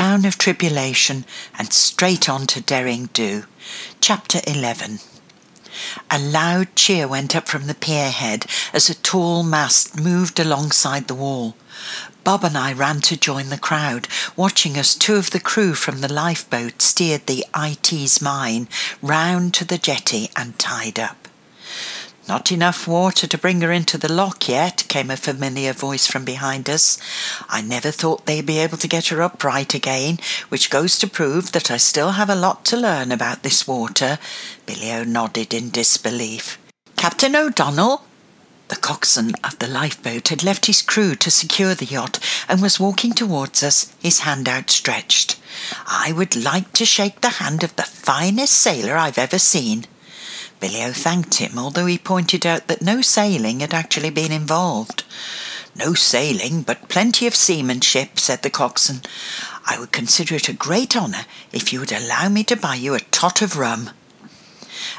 town of tribulation and straight on to Derring Do. Chapter 11. A loud cheer went up from the pier head as a tall mast moved alongside the wall. Bob and I ran to join the crowd, watching as two of the crew from the lifeboat steered the IT's mine round to the jetty and tied up. Not enough water to bring her into the lock yet, came a familiar voice from behind us. I never thought they'd be able to get her upright again, which goes to prove that I still have a lot to learn about this water. Billy-O nodded in disbelief. Captain O'Donnell, the coxswain of the lifeboat had left his crew to secure the yacht and was walking towards us, his hand outstretched. I would like to shake the hand of the finest sailor I've ever seen. Billy-O thanked him, although he pointed out that no sailing had actually been involved. No sailing, but plenty of seamanship, said the coxswain. I would consider it a great honour if you would allow me to buy you a tot of rum.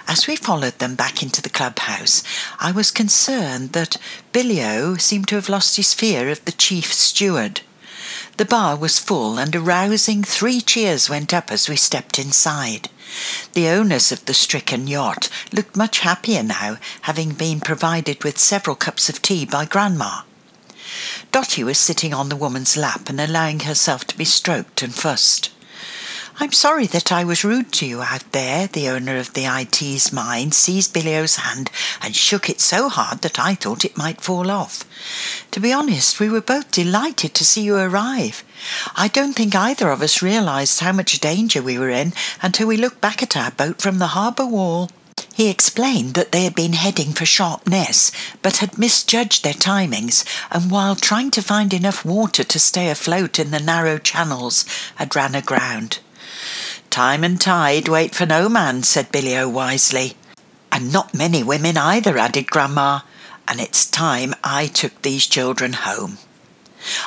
As we followed them back into the clubhouse, I was concerned that Billy-O seemed to have lost his fear of the chief steward. The bar was full, and a rousing three cheers went up as we stepped inside. The owners of the stricken yacht looked much happier now, having been provided with several cups of tea by Grandma. Dotty was sitting on the woman's lap and allowing herself to be stroked and fussed. I'm sorry that I was rude to you out there, the owner of the IT's mine seized Billy-O's hand and shook it so hard that I thought it might fall off. To be honest, we were both delighted to see you arrive. I don't think either of us realised how much danger we were in until we looked back at our boat from the harbour wall. He explained that they had been heading for Sharpness, but had misjudged their timings, and while trying to find enough water to stay afloat in the narrow channels, had ran aground. Time and tide wait for no man, said Billy-O wisely. And not many women either, added Grandma, and it's time I took these children home.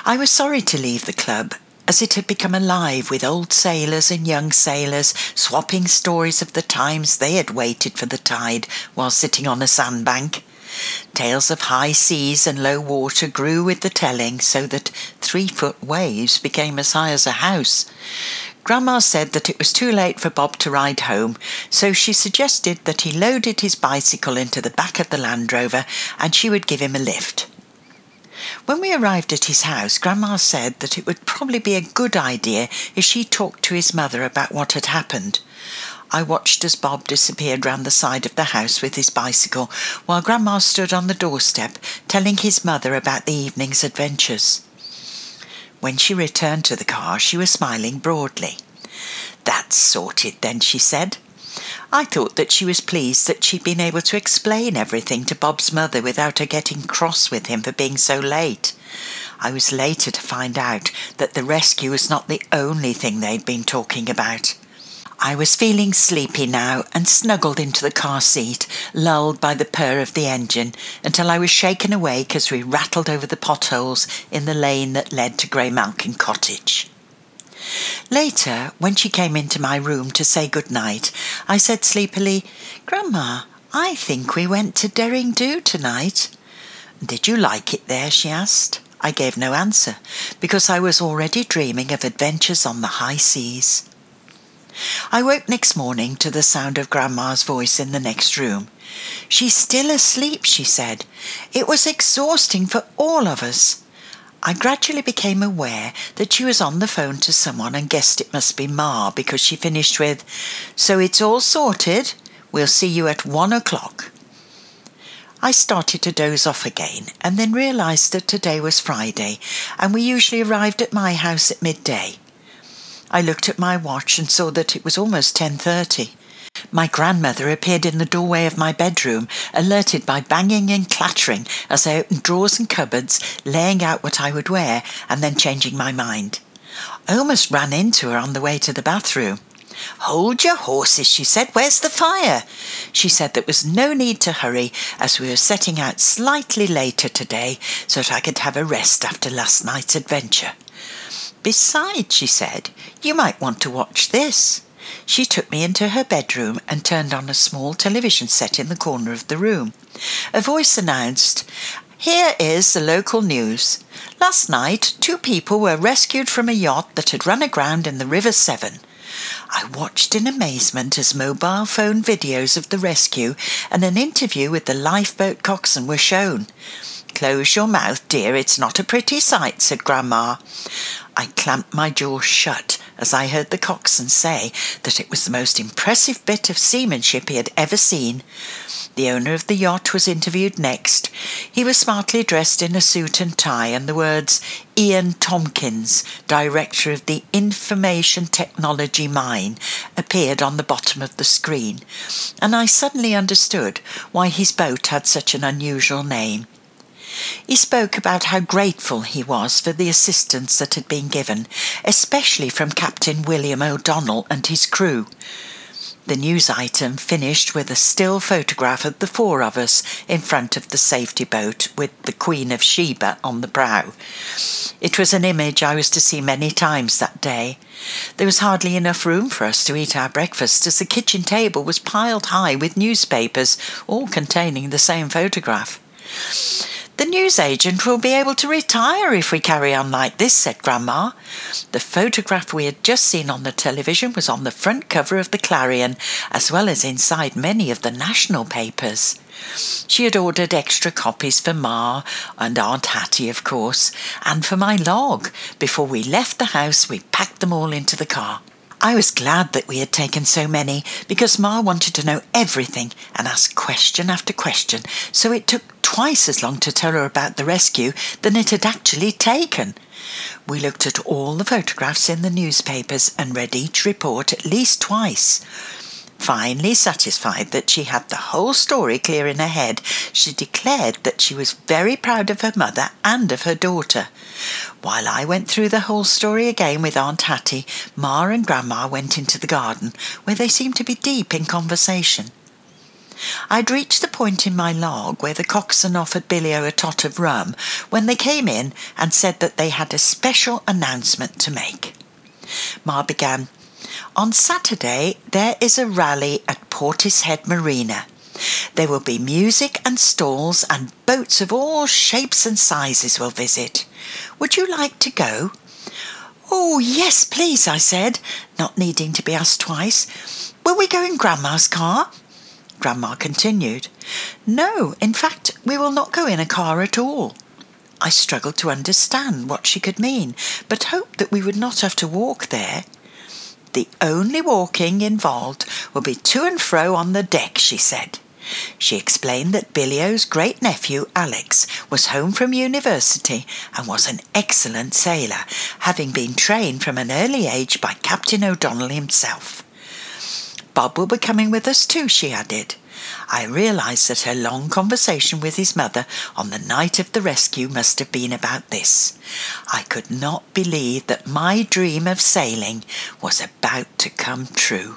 I was sorry to leave the club, as it had become alive with old sailors and young sailors swapping stories of the times they had waited for the tide while sitting on a sandbank. Tales of high seas and low water grew with the telling, so that three foot waves became as high as a house. Grandma said that it was too late for Bob to ride home, so she suggested that he loaded his bicycle into the back of the Land Rover and she would give him a lift. When we arrived at his house, Grandma said that it would probably be a good idea if she talked to his mother about what had happened. I watched as Bob disappeared round the side of the house with his bicycle, while Grandma stood on the doorstep telling his mother about the evening's adventures. When she returned to the car, she was smiling broadly. That's sorted then, she said. I thought that she was pleased that she'd been able to explain everything to Bob's mother without her getting cross with him for being so late. I was later to find out that the rescue was not the only thing they'd been talking about. I was feeling sleepy now and snuggled into the car seat, lulled by the purr of the engine, until I was shaken awake as we rattled over the potholes in the lane that led to Grey Malkin Cottage. Later, when she came into my room to say good night, I said sleepily, Grandma, I think we went to Derring Do tonight. Did you like it there? she asked. I gave no answer, because I was already dreaming of adventures on the high seas. I woke next morning to the sound of Grandma's voice in the next room. She's still asleep, she said. It was exhausting for all of us. I gradually became aware that she was on the phone to someone and guessed it must be Ma because she finished with, So it's all sorted. We'll see you at one o'clock. I started to doze off again and then realised that today was Friday and we usually arrived at my house at midday. I looked at my watch and saw that it was almost 10:30. My grandmother appeared in the doorway of my bedroom, alerted by banging and clattering as I opened drawers and cupboards, laying out what I would wear and then changing my mind. I almost ran into her on the way to the bathroom. Hold your horses, she said. Where's the fire? She said there was no need to hurry as we were setting out slightly later today so that I could have a rest after last night's adventure. Besides, she said, you might want to watch this. She took me into her bedroom and turned on a small television set in the corner of the room. A voice announced, Here is the local news. Last night, two people were rescued from a yacht that had run aground in the River Severn. I watched in amazement as mobile phone videos of the rescue and an interview with the lifeboat coxswain were shown. Close your mouth, dear, it's not a pretty sight, said Grandma. I clamped my jaw shut as I heard the coxswain say that it was the most impressive bit of seamanship he had ever seen. The owner of the yacht was interviewed next. He was smartly dressed in a suit and tie, and the words Ian Tompkins, Director of the Information Technology Mine, appeared on the bottom of the screen, and I suddenly understood why his boat had such an unusual name. He spoke about how grateful he was for the assistance that had been given, especially from Captain William O'Donnell and his crew. The news item finished with a still photograph of the four of us in front of the safety boat with the Queen of Sheba on the prow. It was an image I was to see many times that day. There was hardly enough room for us to eat our breakfast as the kitchen table was piled high with newspapers, all containing the same photograph. The newsagent will be able to retire if we carry on like this, said Grandma. The photograph we had just seen on the television was on the front cover of the Clarion, as well as inside many of the national papers. She had ordered extra copies for Ma and Aunt Hattie, of course, and for my log. Before we left the house, we packed them all into the car. I was glad that we had taken so many because Ma wanted to know everything and asked question after question, so it took twice as long to tell her about the rescue than it had actually taken. We looked at all the photographs in the newspapers and read each report at least twice. Finally satisfied that she had the whole story clear in her head, she declared that she was very proud of her mother and of her daughter. While I went through the whole story again with Aunt Hattie, Ma and Grandma went into the garden, where they seemed to be deep in conversation. I'd reached the point in my log where the coxswain offered Billy-O a tot of rum when they came in and said that they had a special announcement to make. Ma began, On Saturday there is a rally at Portishead Marina. There will be music and stalls, and boats of all shapes and sizes will visit. Would you like to go? Oh, yes, please, I said, not needing to be asked twice. Will we go in Grandma's car? Grandma continued. No, in fact, we will not go in a car at all. I struggled to understand what she could mean, but hoped that we would not have to walk there. The only walking involved will be to and fro on the deck, she said. She explained that Billy-O's great nephew, Alex, was home from university and was an excellent sailor, having been trained from an early age by Captain O'Donnell himself. Bob will be coming with us too, she added. I realised that her long conversation with his mother on the night of the rescue must have been about this. I could not believe that my dream of sailing was about to come true.